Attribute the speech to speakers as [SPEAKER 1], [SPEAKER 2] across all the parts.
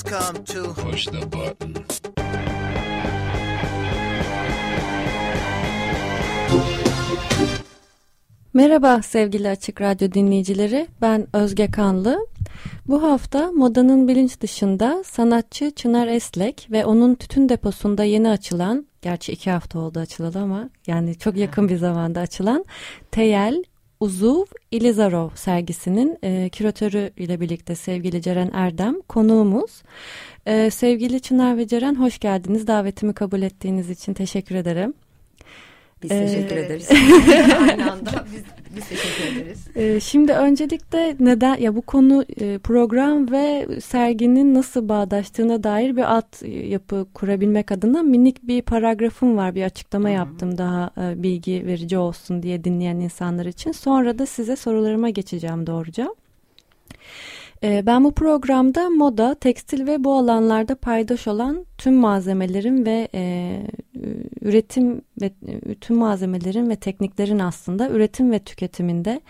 [SPEAKER 1] Has come to push the button.
[SPEAKER 2] Merhaba sevgili Açık Radyo dinleyicileri. Ben Özge Kanlı. Bu hafta modanın bilinç dışında sanatçı Çınar Eslek ve onun tütün deposunda yeni açılan, gerçi iki hafta oldu açılalı ama yani çok yakın bir zamanda açılan Teyel Uzuv Ilizarov sergisinin e, küratörü ile birlikte sevgili Ceren Erdem konuğumuz. E, sevgili Çınar ve Ceren hoş geldiniz. Davetimi kabul ettiğiniz için teşekkür ederim.
[SPEAKER 3] Biz teşekkür ee, ederiz. Aynı anda biz, biz teşekkür ederiz.
[SPEAKER 2] Ee, şimdi öncelikle neden ya bu konu e, program ve serginin nasıl bağdaştığına dair bir alt yapı kurabilmek adına minik bir paragrafım var. Bir açıklama Hı-hı. yaptım daha e, bilgi verici olsun diye dinleyen insanlar için. Sonra da size sorularıma geçeceğim doğruca. Ee, ben bu programda moda, tekstil ve bu alanlarda paydaş olan tüm malzemelerin ve e, üretim ve e, tüm malzemelerin ve tekniklerin aslında üretim ve tüketiminde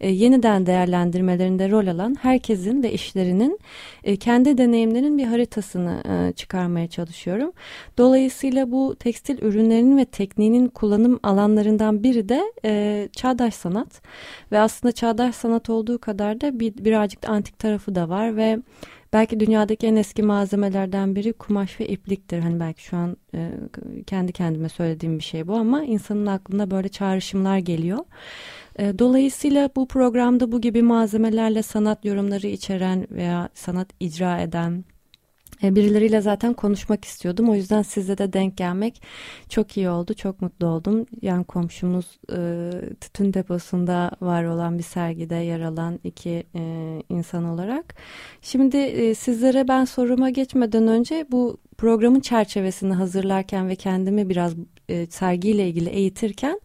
[SPEAKER 2] e, yeniden değerlendirmelerinde rol alan herkesin ve işlerinin e, kendi deneyimlerinin bir haritasını e, çıkarmaya çalışıyorum. Dolayısıyla bu tekstil ürünlerinin ve tekniğinin kullanım alanlarından biri de e, çağdaş sanat ve aslında çağdaş sanat olduğu kadar da bir, birazcık da antik tarafı da var ve Belki dünyadaki en eski malzemelerden biri kumaş ve ipliktir. Hani belki şu an e, kendi kendime söylediğim bir şey bu ama insanın aklına böyle çağrışımlar geliyor. E, dolayısıyla bu programda bu gibi malzemelerle sanat yorumları içeren veya sanat icra eden birileriyle zaten konuşmak istiyordum. O yüzden size de denk gelmek çok iyi oldu. Çok mutlu oldum. Yan komşumuz e, tütün deposunda var olan bir sergide yer alan iki e, insan olarak. Şimdi e, sizlere ben soruma geçmeden önce bu programın çerçevesini hazırlarken ve kendimi biraz e, sergiyle ilgili eğitirken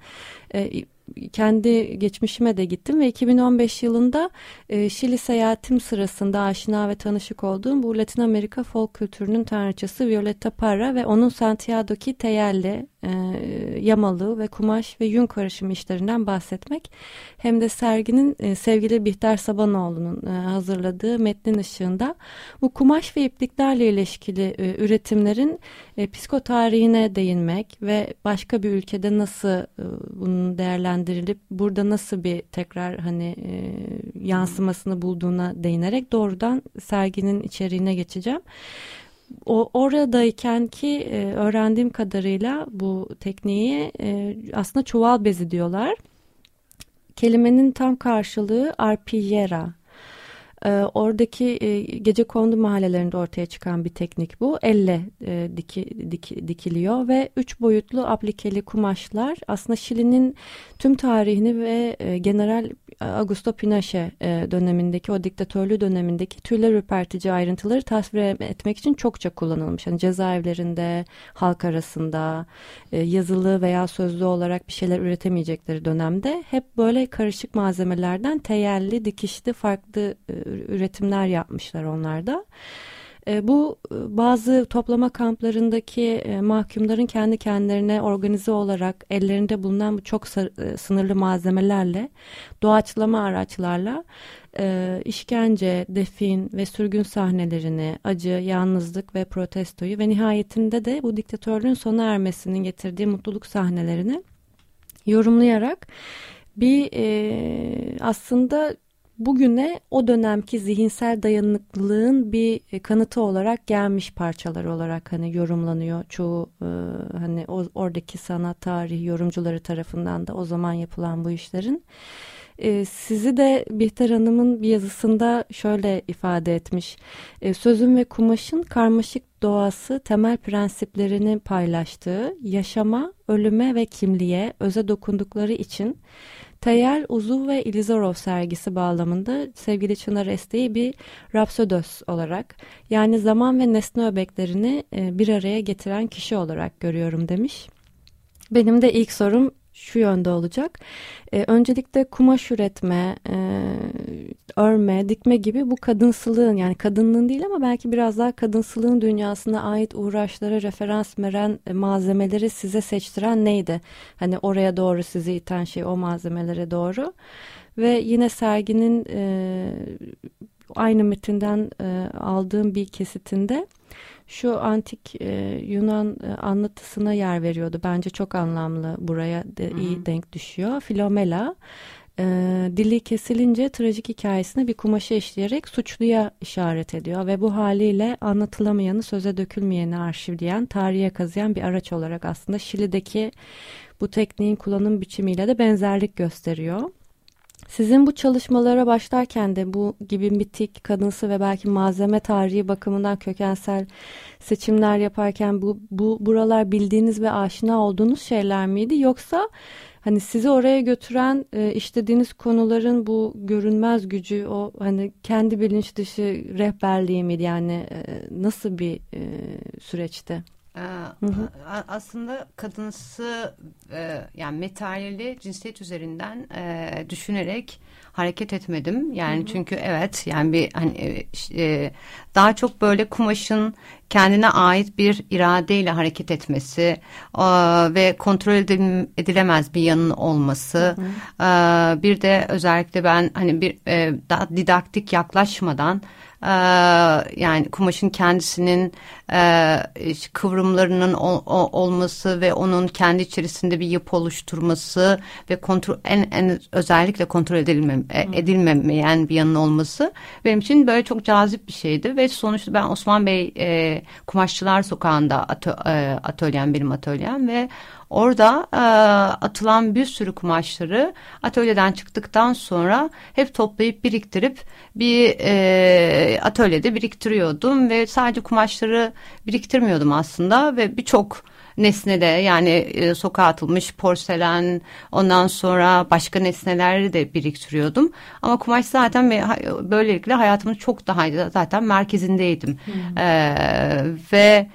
[SPEAKER 2] e, kendi geçmişime de gittim ve 2015 yılında e, Şili seyahatim sırasında aşina ve tanışık olduğum bu Latin Amerika folk kültürünün tanrıçası Violeta Parra ve onun Santiago'ki Teyelli e, yamalı ve kumaş ve yün karışımı işlerinden bahsetmek hem de serginin e, sevgili Bihter Sabanoğlu'nun e, hazırladığı metnin ışığında. Bu kumaş ve ipliklerle ilişkili e, üretimlerin e, psikotarihine değinmek ve başka bir ülkede nasıl e, bunun değerlendirilip burada nasıl bir tekrar hani e, yansımasını bulduğuna değinerek doğrudan serginin içeriğine geçeceğim o oradayken ki e, öğrendiğim kadarıyla bu tekniği e, aslında çuval bezi diyorlar. Kelimenin tam karşılığı arpillera. E, oradaki e, gece kondu mahallelerinde ortaya çıkan bir teknik bu. Elle e, diki, diki, dikiliyor ve üç boyutlu aplikeli kumaşlar aslında Şili'nin tüm tarihini ve e, General Augusto Pinochet e, dönemindeki o diktatörlüğü dönemindeki tüyler ürpertici ayrıntıları tasvir etmek için çokça kullanılmış. Yani cezaevlerinde, halk arasında e, yazılı veya sözlü olarak bir şeyler üretemeyecekleri dönemde hep böyle karışık malzemelerden teyelli, dikişli farklı e, üretimler yapmışlar onlarda. E, bu e, bazı toplama kamplarındaki e, mahkumların kendi kendilerine organize olarak ellerinde bulunan bu çok sınırlı malzemelerle, doğaçlama araçlarla işkence, defin ve sürgün sahnelerini, acı, yalnızlık ve protestoyu ve nihayetinde de bu diktatörlüğün sona ermesinin getirdiği mutluluk sahnelerini yorumlayarak bir e, aslında bugüne o dönemki zihinsel dayanıklılığın bir e, kanıtı olarak gelmiş parçalar olarak hani yorumlanıyor çoğu e, hani o, oradaki sanat tarihi yorumcuları tarafından da o zaman yapılan bu işlerin. E, sizi de Bihter Hanım'ın bir yazısında şöyle ifade etmiş. E, sözün ve kumaşın karmaşık doğası temel prensiplerini paylaştığı, yaşama, ölüme ve kimliğe öze dokundukları için Teyer, Uzuv ve Ilizarov sergisi bağlamında sevgili Çınar Este'yi bir rapsödös olarak yani zaman ve nesne öbeklerini e, bir araya getiren kişi olarak görüyorum demiş. Benim de ilk sorum şu yönde olacak. E, öncelikle kumaş üretme, e, örme, dikme gibi bu kadınsılığın yani kadınlığın değil ama belki biraz daha kadınsılığın dünyasına ait uğraşlara referans veren e, malzemeleri size seçtiren neydi? Hani oraya doğru sizi iten şey o malzemelere doğru. Ve yine serginin e, aynı metinden e, aldığım bir kesitinde şu antik e, Yunan e, anlatısına yer veriyordu. Bence çok anlamlı buraya de, iyi denk düşüyor. Filomela e, dili kesilince trajik hikayesine bir kumaşı işleyerek suçluya işaret ediyor ve bu haliyle anlatılamayanı söze dökülmeyeni arşivleyen, tarihe kazıyan bir araç olarak aslında Şili'deki bu tekniğin kullanım biçimiyle de benzerlik gösteriyor. Sizin bu çalışmalara başlarken de bu gibi mitik, kadınsı ve belki malzeme tarihi bakımından kökensel seçimler yaparken bu, bu buralar bildiğiniz ve aşina olduğunuz şeyler miydi? Yoksa hani sizi oraya götüren e, işlediğiniz konuların bu görünmez gücü, o hani kendi bilinç dışı rehberliği miydi? Yani e, nasıl bir e, süreçti?
[SPEAKER 4] Hı hı. Aslında kadınsı e, yani materyali cinsiyet üzerinden e, düşünerek hareket etmedim. Yani hı hı. çünkü evet yani bir hani e, daha çok böyle kumaşın kendine ait bir iradeyle hareket etmesi ve kontrol edilemez bir yanın olması. Hı hı. Bir de özellikle ben hani bir daha didaktik yaklaşmadan ee, yani kumaşın kendisinin e, kıvrımlarının ol, olması ve onun kendi içerisinde bir yapı oluşturması ve kontrol en, en özellikle kontrol edilmem, e, edilmemeyen bir yanın olması benim için böyle çok cazip bir şeydi. Ve sonuçta ben Osman Bey e, Kumaşçılar Sokağı'nda atö, e, atölyem benim atölyem ve Orada e, atılan bir sürü kumaşları atölyeden çıktıktan sonra hep toplayıp biriktirip bir e, atölyede biriktiriyordum ve sadece kumaşları biriktirmiyordum aslında ve birçok nesnede yani e, sokağa atılmış porselen ondan sonra başka nesneleri de biriktiriyordum. Ama kumaş zaten böylelikle hayatımın çok daha zaten merkezindeydim. Hmm. Ee, ve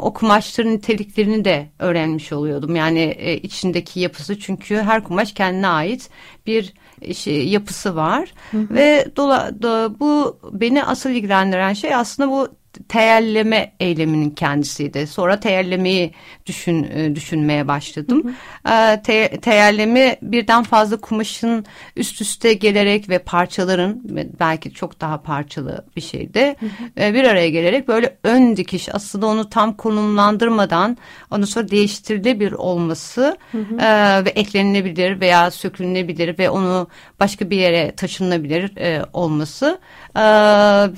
[SPEAKER 4] o kumaşların niteliklerini de öğrenmiş oluyordum. Yani e, içindeki yapısı çünkü her kumaş kendine ait bir şey, yapısı var. Hı hı. Ve dola, do, bu beni asıl ilgilendiren şey aslında bu teyelleme eyleminin kendisiydi. Sonra teyellemeyi düşün, e, düşünmeye başladım. Hı hı. E, te, teyellemi birden fazla kumaşın üst üste gelerek ve parçaların belki çok daha parçalı bir şeydi. Hı hı. E, bir araya gelerek böyle ön dikiş aslında onu tam konumlandırmadan ondan sonra değiştirilebilir olması hı hı. ve eklenilebilir veya sökülünebilir ve onu başka bir yere taşınabilir olması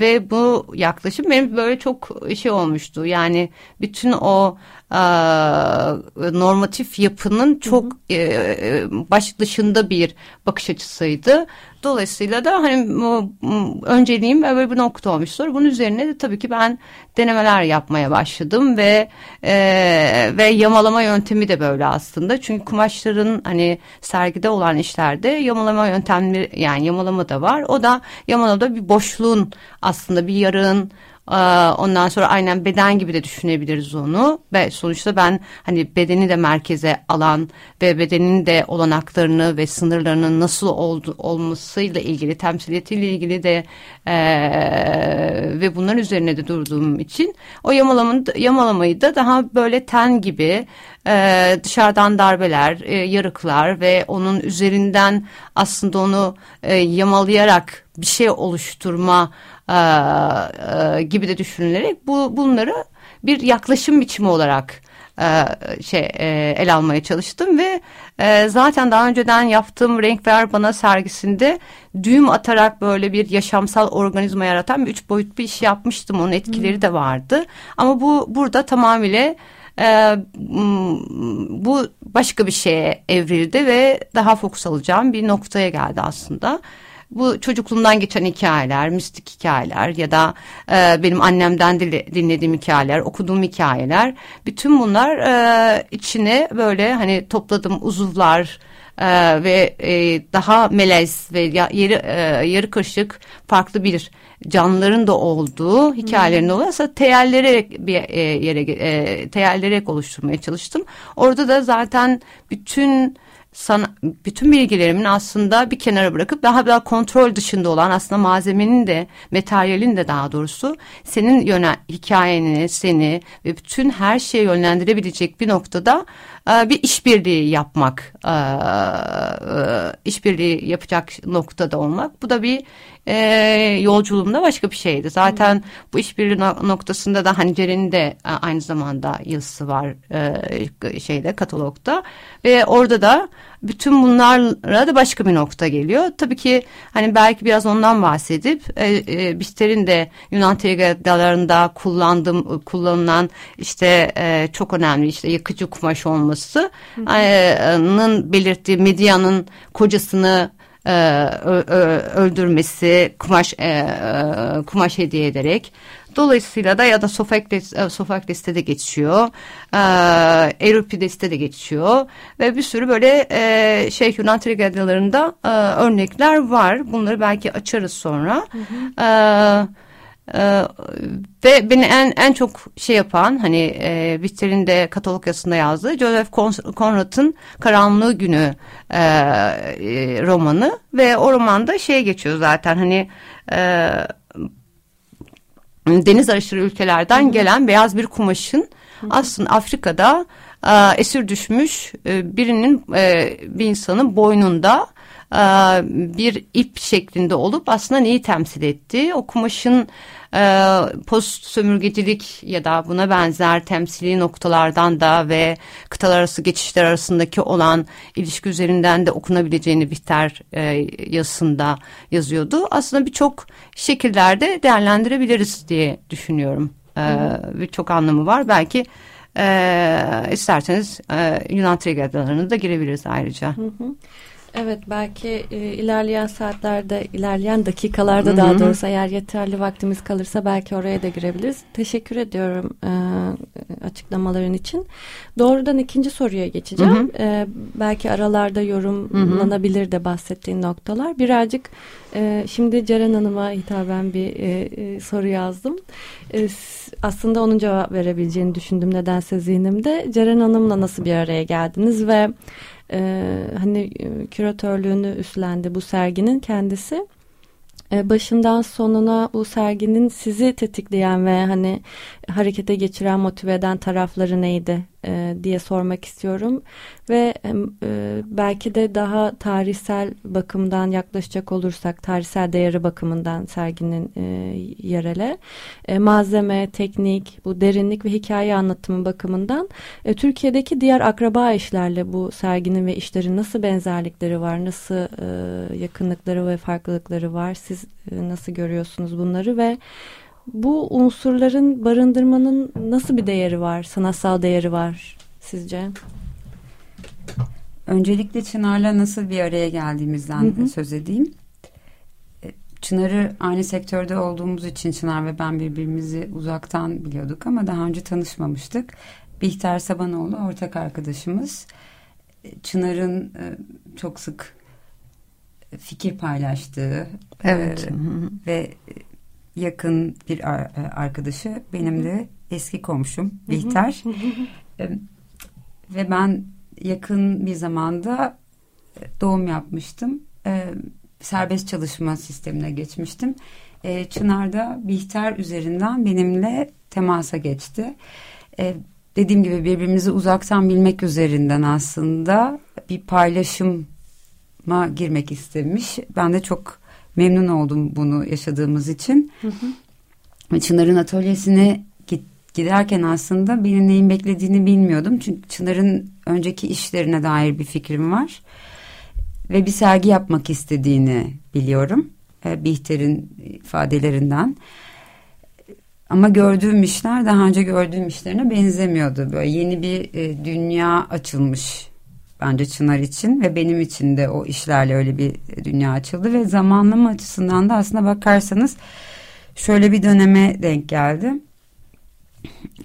[SPEAKER 4] ve bu yaklaşım benim böyle çok şey olmuştu. Yani bütün o normatif yapının çok hı hı. E, baş dışında bir bakış açısıydı. Dolayısıyla da hani önceliğim böyle bir nokta olmuş. Sonra bunun üzerine de tabii ki ben denemeler yapmaya başladım ve e, ve yamalama yöntemi de böyle aslında. Çünkü kumaşların hani sergide olan işlerde yamalama yöntemleri yani yamalama da var. O da yamalada bir boşluğun aslında bir yarığın Ondan sonra aynen beden gibi de düşünebiliriz onu. Ve sonuçta ben hani bedeni de merkeze alan ve bedenin de olanaklarını ve sınırlarının nasıl oldu, olmasıyla ilgili temsiliyetiyle ilgili de e, ve bunlar üzerine de durduğum için o yamalamayı da daha böyle ten gibi e, dışarıdan darbeler, e, yarıklar ve onun üzerinden aslında onu e, yamalayarak bir şey oluşturma e, gibi de düşünülerek bu bunları bir yaklaşım biçimi olarak e, şey e, el almaya çalıştım ve e, zaten daha önceden yaptığım Renk Ver Bana sergisinde düğüm atarak böyle bir yaşamsal organizma yaratan bir üç boyutlu bir iş yapmıştım. Onun etkileri hmm. de vardı. Ama bu burada tamamıyla e, bu başka bir şeye evrildi ve daha fokus alacağım bir noktaya geldi aslında. Bu çocukluğumdan geçen hikayeler, mistik hikayeler ya da e, benim annemden dinlediğim hikayeler, okuduğum hikayeler. Bütün bunlar e, içine böyle hani topladım uzuvlar, e, ve e, daha melez ve ya, yarı, e, yarı karışık farklı bir canlıların da olduğu hikayelerin olursa teyelleri bir e, yere e, teyelleri oluşturmaya çalıştım. Orada da zaten bütün sana, bütün bilgilerimin aslında bir kenara bırakıp daha daha kontrol dışında olan aslında malzemenin de materyalin de daha doğrusu senin yöne, hikayeni, seni ve bütün her şeyi yönlendirebilecek bir noktada e, bir işbirliği yapmak, e, e, işbirliği yapacak noktada olmak. Bu da bir e, yolculuğumda başka bir şeydi. Zaten bu işbirliği noktasında da hani Ceren'in de aynı zamanda yazısı var şeyde katalogda ve orada da bütün bunlarla da başka bir nokta geliyor. Tabii ki hani belki biraz ondan bahsedip e, e, Bister'in de Yunan tragedyalarında kullandığım kullanılan işte e, çok önemli işte yakıcı kumaş olması'nın belirttiği Medya'nın kocasını e, öldürmesi kumaş e, e, kumaş hediye ederek Dolayısıyla da ya da Sofakles, e, Sofakles'te de geçiyor. E, Euripides'te de geçiyor. Ve bir sürü böyle e, şey Yunan tragedyalarında e, örnekler var. Bunları belki açarız sonra. Hı hı. E, ee, ve beni en en çok şey yapan hani e, vitrinde katalog yazısında yazdığı Joseph Conrad'ın Karanlığı Günü e, e, romanı ve o romanda şey geçiyor zaten hani e, deniz aşırı ülkelerden Hı -hı. gelen beyaz bir kumaşın Hı -hı. aslında Afrika'da e, esir düşmüş e, birinin e, bir insanın boynunda e, bir ip şeklinde olup aslında neyi temsil etti? O kumaşın e, post sömürgecilik ya da buna benzer temsili noktalardan da ve kıtalar arası geçişler arasındaki olan ilişki üzerinden de okunabileceğini Bihter e, yazısında yazıyordu. Aslında birçok şekillerde değerlendirebiliriz diye düşünüyorum. E, Birçok anlamı var. Belki e, isterseniz e, Yunan tragedyalarına da girebiliriz ayrıca. Hı hı.
[SPEAKER 2] Evet belki e, ilerleyen saatlerde, ilerleyen dakikalarda Hı-hı. daha doğrusu eğer yeterli vaktimiz kalırsa belki oraya da girebiliriz. Teşekkür ediyorum e, açıklamaların için. Doğrudan ikinci soruya geçeceğim. E, belki aralarda yorumlanabilir de bahsettiğin noktalar. Birazcık e, şimdi Ceren Hanım'a hitaben bir e, e, soru yazdım. E, aslında onun cevap verebileceğini düşündüm nedense zihnimde. Ceren Hanım'la nasıl bir araya geldiniz ve e, hani e, küratörlüğünü üstlendi bu serginin kendisi. E, başından sonuna bu serginin sizi tetikleyen ve hani harekete geçiren motive eden tarafları neydi e, diye sormak istiyorum. Ve e, belki de daha tarihsel bakımdan yaklaşacak olursak tarihsel değeri bakımından serginin e, yerele e, malzeme, teknik, bu derinlik ve hikaye anlatımı bakımından e, Türkiye'deki diğer akraba işlerle bu serginin ve işlerin nasıl benzerlikleri var, nasıl e, yakınlıkları ve farklılıkları var, siz e, nasıl görüyorsunuz bunları ve bu unsurların barındırmanın nasıl bir değeri var, sanatsal değeri var sizce?
[SPEAKER 5] Öncelikle Çınar'la nasıl bir araya geldiğimizden hı hı. söz edeyim. E, Çınar'ı aynı sektörde olduğumuz için Çınar ve ben birbirimizi uzaktan biliyorduk ama daha önce tanışmamıştık. Bihter Sabanoğlu ortak arkadaşımız. E, Çınar'ın e, çok sık fikir paylaştığı evet. ve yakın bir arkadaşı benim de eski komşum Bihter. ve ben yakın bir zamanda e, doğum yapmıştım. E, serbest çalışma sistemine geçmiştim. E, Çınar'da Bihter üzerinden benimle temasa geçti. dediğim gibi birbirimizi uzaktan bilmek üzerinden aslında bir paylaşıma girmek istemiş. Ben de çok memnun oldum bunu yaşadığımız için. Hı hı. Çınar'ın atölyesine git, giderken aslında benim neyin beklediğini bilmiyordum. Çünkü Çınar'ın önceki işlerine dair bir fikrim var. Ve bir sergi yapmak istediğini biliyorum. E, Bihter'in ifadelerinden. Ama gördüğüm işler daha önce gördüğüm işlerine benzemiyordu. Böyle yeni bir e, dünya açılmış bence Çınar için ve benim için de o işlerle öyle bir dünya açıldı ve zamanlama açısından da aslında bakarsanız şöyle bir döneme denk geldi.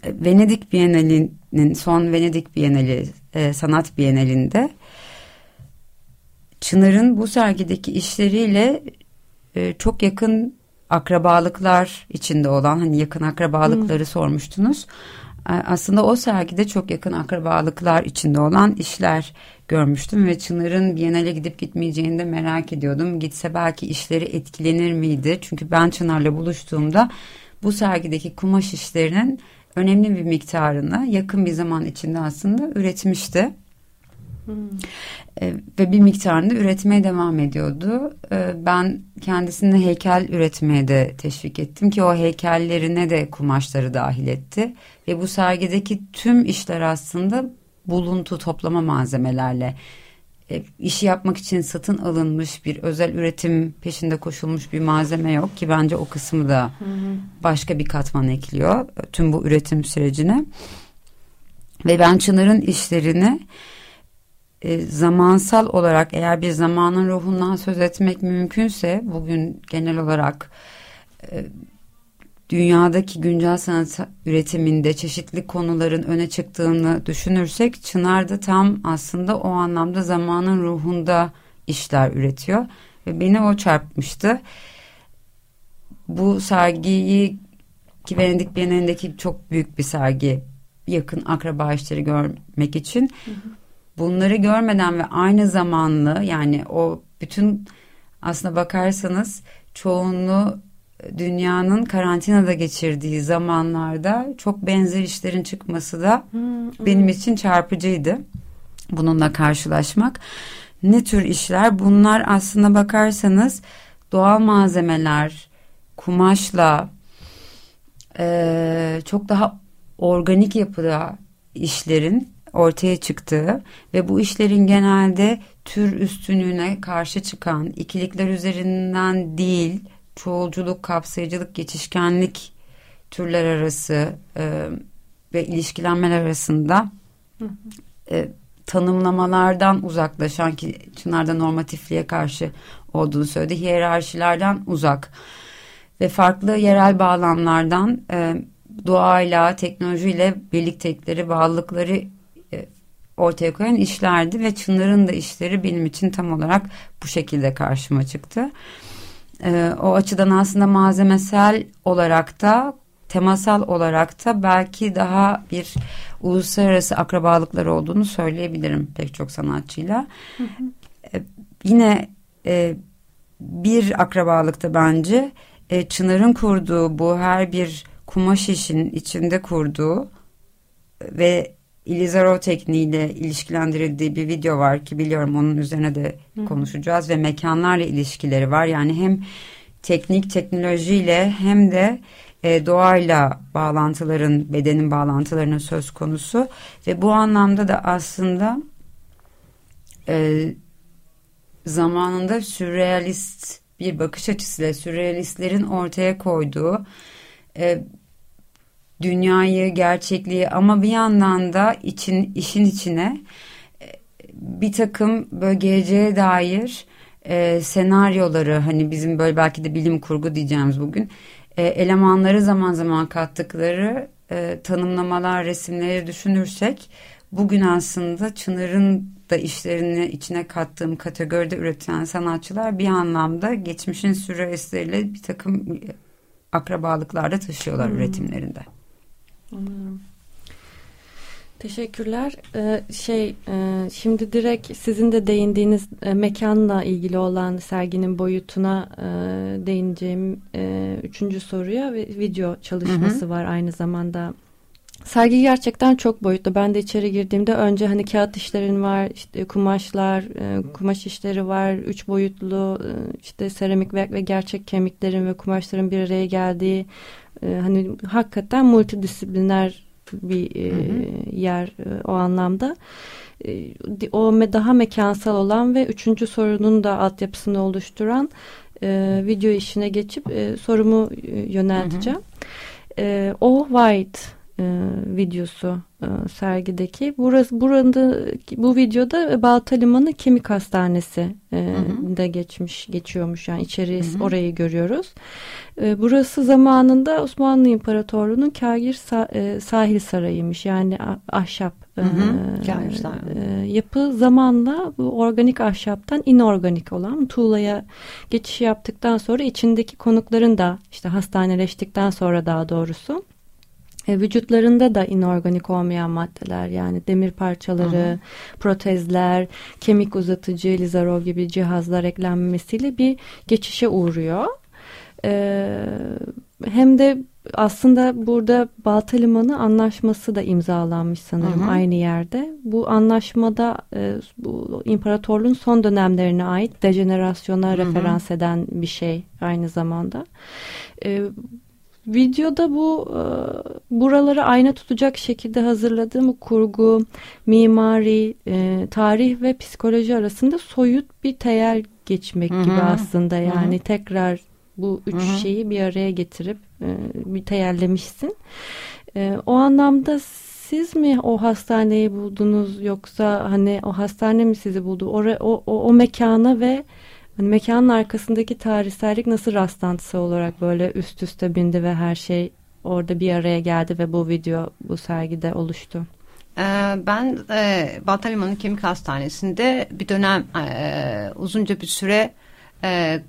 [SPEAKER 5] Venedik Bienali'nin son Venedik Bienali e, sanat Bienalinde Çınar'ın bu sergideki işleriyle e, çok yakın akrabalıklar içinde olan hani yakın akrabalıkları hmm. sormuştunuz. Aslında o sergide çok yakın akrabalıklar içinde olan işler görmüştüm ve Çınar'ın Biennale gidip gitmeyeceğini de merak ediyordum. Gitse belki işleri etkilenir miydi? Çünkü ben Çınar'la buluştuğumda bu sergideki kumaş işlerinin önemli bir miktarını yakın bir zaman içinde aslında üretmişti. Hmm. E, ve bir miktarını üretmeye devam ediyordu. E, ben kendisini heykel üretmeye de teşvik ettim ki o heykellerine de kumaşları dahil etti. Ve bu sergideki tüm işler aslında buluntu toplama malzemelerle e, işi yapmak için satın alınmış bir özel üretim peşinde koşulmuş bir malzeme yok ki bence o kısmı da başka bir katman ekliyor tüm bu üretim sürecine. Ve ben Çınar'ın işlerini e, zamansal olarak eğer bir zamanın ruhundan söz etmek mümkünse bugün genel olarak e, dünyadaki güncel sanat üretiminde çeşitli konuların öne çıktığını düşünürsek Çınar da tam aslında o anlamda zamanın ruhunda işler üretiyor ve beni o çarpmıştı. Bu sergiyi ki Venedik Bienalindeki çok büyük bir sergi yakın akraba işleri görmek için hı hı. Bunları görmeden ve aynı zamanlı yani o bütün aslına bakarsanız çoğunluğu dünyanın karantinada geçirdiği zamanlarda çok benzer işlerin çıkması da hmm, benim için çarpıcıydı. Bununla karşılaşmak. Ne tür işler? Bunlar aslında bakarsanız doğal malzemeler, kumaşla e, çok daha organik yapıda işlerin ortaya çıktığı ve bu işlerin genelde tür üstünlüğüne karşı çıkan ikilikler üzerinden değil çoğulculuk, kapsayıcılık, geçişkenlik türler arası e, ve ilişkilenmeler arasında E, tanımlamalardan uzaklaşan ki Çınar'da normatifliğe karşı olduğunu söyledi. Hiyerarşilerden uzak ve farklı yerel bağlamlardan e, doğayla, teknolojiyle birliktelikleri, bağlılıkları ortaya koyan işlerdi ve Çınar'ın da işleri benim için tam olarak bu şekilde karşıma çıktı. E, o açıdan aslında malzemesel olarak da temasal olarak da belki daha bir uluslararası akrabalıklar olduğunu söyleyebilirim pek çok sanatçıyla. Hı hı. E, yine e, bir akrabalıkta bence e, Çınar'ın kurduğu bu her bir kumaş işin içinde kurduğu ve Ilizaro tekniğiyle ilişkilendirildiği bir video var ki biliyorum onun üzerine de Hı. konuşacağız ve mekanlarla ilişkileri var. Yani hem teknik teknolojiyle hem de e, doğayla bağlantıların bedenin bağlantılarının söz konusu ve bu anlamda da aslında e, zamanında sürrealist bir bakış açısıyla sürrealistlerin ortaya koyduğu e, dünyayı, gerçekliği ama bir yandan da için işin içine e, bir takım böyle geleceğe dair e, senaryoları hani bizim böyle belki de bilim kurgu diyeceğimiz bugün e, elemanları zaman zaman kattıkları e, tanımlamalar, resimleri düşünürsek bugün aslında Çınar'ın da işlerini içine kattığım kategoride üreten sanatçılar bir anlamda geçmişin sürrealistleriyle bir takım akrabalıklarda taşıyorlar hmm. üretimlerinde.
[SPEAKER 2] Anladım. Teşekkürler. Ee, şey e, şimdi direkt sizin de değindiğiniz e, mekanla ilgili olan serginin boyutuna e, değineceğim e, üçüncü soruya ve video çalışması hı hı. var aynı zamanda. Sergi gerçekten çok boyutlu. Ben de içeri girdiğimde önce hani kağıt işlerin var, işte kumaşlar, e, kumaş işleri var, üç boyutlu e, işte seramik ve, ve gerçek kemiklerin ve kumaşların bir araya geldiği e, hani hakikaten multidisipliner bir e, hı hı. yer e, o anlamda. E, o me, daha mekansal olan ve üçüncü sorunun da altyapısını oluşturan e, video işine geçip e, sorumu e, yönelteceğim. Hı hı. E, o White e, videosu e, sergideki. Burası burada bu videoda Balta Limanı Kemik Hastanesi e, de geçmiş geçiyormuş. Yani içeri orayı görüyoruz. E, burası zamanında Osmanlı İmparatorluğu'nun Kagir sa, e, sahil sarayıymış. Yani ahşap
[SPEAKER 4] Hı hı,
[SPEAKER 2] e, yapı. Zamanla bu organik ahşaptan inorganik olan tuğlaya geçiş yaptıktan sonra içindeki konukların da işte hastaneleştikten sonra daha doğrusu e, vücutlarında da inorganik olmayan maddeler yani demir parçaları, Aha. protezler, kemik uzatıcı, Lizarov gibi cihazlar eklenmesiyle bir geçişe uğruyor. E, hem de aslında burada Balta Limanı anlaşması da imzalanmış sanırım Aha. aynı yerde. Bu anlaşmada e, bu imparatorluğun son dönemlerine ait dejenerasyona Aha. referans eden bir şey aynı zamanda. E, Videoda bu e, buraları ayna tutacak şekilde hazırladığım kurgu, mimari, e, tarih ve psikoloji arasında soyut bir teyel geçmek Hı-hı. gibi aslında yani Hı-hı. tekrar bu üç Hı-hı. şeyi bir araya getirip e, bir teyellemişsin. E, o anlamda siz mi o hastaneyi buldunuz yoksa hani o hastane mi sizi buldu? O, o, o, o mekana ve Hani mekanın arkasındaki tarihsellik nasıl rastlantısı olarak böyle üst üste bindi ve her şey orada bir araya geldi ve bu video bu sergide oluştu?
[SPEAKER 4] Ee, ben e, Balta Kemik Hastanesi'nde bir dönem e, uzunca bir süre e,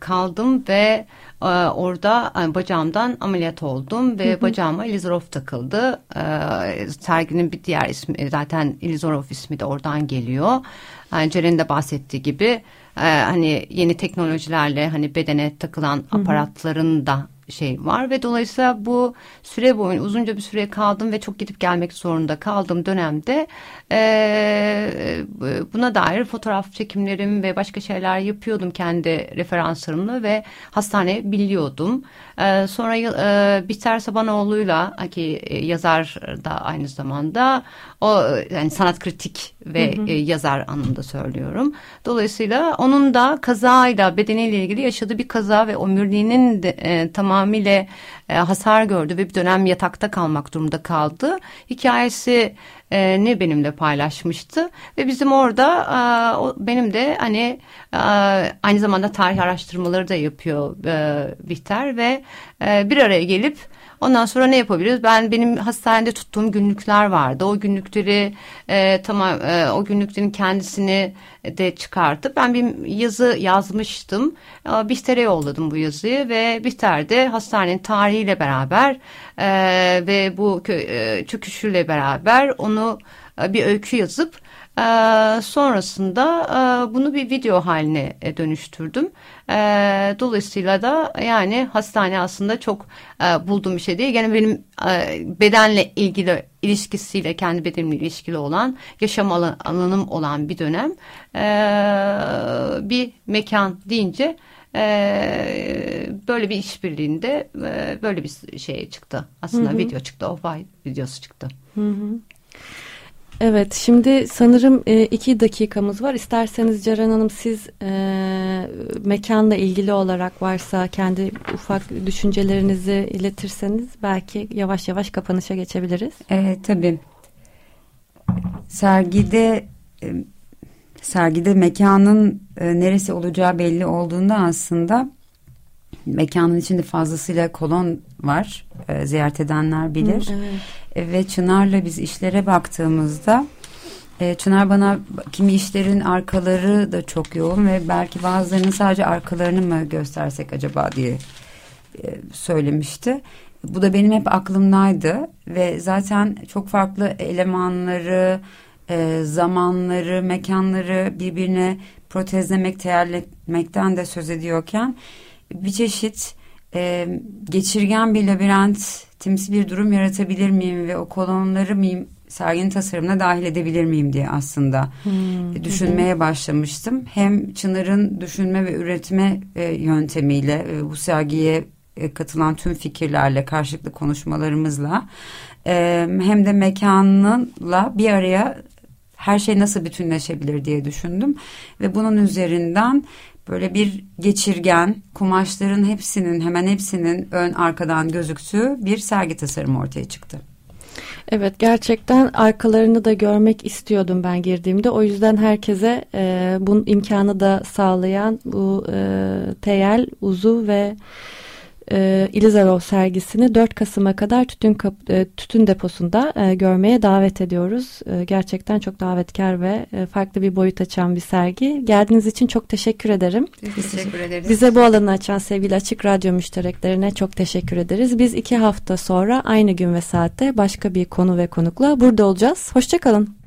[SPEAKER 4] kaldım ve e, orada yani bacağımdan ameliyat oldum ve hı hı. bacağıma Elizorov takıldı. E, serginin bir diğer ismi zaten Elizorov ismi de oradan geliyor. Yani Ceren'in de bahsettiği gibi e, hani yeni teknolojilerle hani bedene takılan aparatların da şey var ve dolayısıyla bu süre boyunca uzunca bir süre kaldım ve çok gidip gelmek zorunda kaldığım dönemde e, buna dair fotoğraf çekimlerim ve başka şeyler yapıyordum kendi referanslarımla ve hastane biliyordum. E, sonra e, Biter Sabanoğlu'yla ki yazar da aynı zamanda o yani sanat kritik ve hı hı. yazar anlamda söylüyorum. Dolayısıyla onun da kazayla bedeniyle ilgili yaşadığı bir kaza ve omuriliğinin de, e, tamamıyla e, hasar gördü ve bir dönem yatakta kalmak durumunda kaldı. Hikayesi e, ne benimle paylaşmıştı ve bizim orada e, o, benim de hani e, aynı zamanda tarih araştırmaları da yapıyor e, Bihter ve e, bir araya gelip Ondan sonra ne yapabiliriz? Ben benim hastanede tuttuğum günlükler vardı. O günlükleri e, tamam e, o günlüklerin kendisini de çıkartıp ben bir yazı yazmıştım. E, Bihter'e yolladım bu yazıyı ve Bihter de hastanenin tarihiyle beraber e, ve bu e, çöküşüyle beraber onu e, bir öykü yazıp ee, sonrasında e, bunu bir video haline e, dönüştürdüm. E, dolayısıyla da yani hastane aslında çok e, bulduğum bir şey değil. Gene benim e, bedenle ilgili ilişkisiyle kendi bedenimle ilişkili olan yaşam alanım olan bir dönem e, bir mekan deyince e, böyle bir işbirliğinde e, böyle bir şey çıktı. Aslında hı hı. video çıktı. O videosu çıktı. Hı hı.
[SPEAKER 2] Evet şimdi sanırım e, iki dakikamız var. İsterseniz Ceren Hanım siz e, mekanla ilgili olarak varsa kendi ufak düşüncelerinizi iletirseniz belki yavaş yavaş kapanışa geçebiliriz.
[SPEAKER 5] Evet tabii. Sergide e, sergide mekanın e, neresi olacağı belli olduğunda aslında mekanın içinde fazlasıyla kolon var. E, ziyaret edenler bilir. Hı, evet. E, ve Çınar'la biz işlere baktığımızda e, Çınar bana kimi işlerin arkaları da çok yoğun ve belki bazılarının sadece arkalarını mı göstersek acaba diye e, söylemişti. Bu da benim hep aklımdaydı ve zaten çok farklı elemanları, e, zamanları, mekanları birbirine protezlemek, teyarletmekten de söz ediyorken bir çeşit e, geçirgen bir labirent timsi bir durum yaratabilir miyim ve o kolonları miyim serginin tasarımına dahil edebilir miyim diye aslında hmm. düşünmeye başlamıştım. Hem Çınar'ın düşünme ve üretme e, yöntemiyle e, bu sergiye e, katılan tüm fikirlerle karşılıklı konuşmalarımızla e, hem de mekanla bir araya her şey nasıl bütünleşebilir diye düşündüm ve bunun üzerinden böyle bir geçirgen kumaşların hepsinin hemen hepsinin ön arkadan gözüktüğü bir sergi tasarımı ortaya çıktı.
[SPEAKER 2] Evet gerçekten arkalarını da görmek istiyordum ben girdiğimde. O yüzden herkese e, bunun imkanı da sağlayan bu e, Teyel, Uzu ve e, Elizarov sergisini 4 Kasım'a kadar tütün, kap, e, tütün deposunda e, görmeye davet ediyoruz. E, gerçekten çok davetkar ve e, farklı bir boyut açan bir sergi. Geldiğiniz için çok teşekkür ederim.
[SPEAKER 3] Biz teşekkür ederiz.
[SPEAKER 2] Bize bu alanı açan sevgili Açık Radyo müştereklerine çok teşekkür ederiz. Biz iki hafta sonra aynı gün ve saatte başka bir konu ve konukla burada olacağız. Hoşçakalın.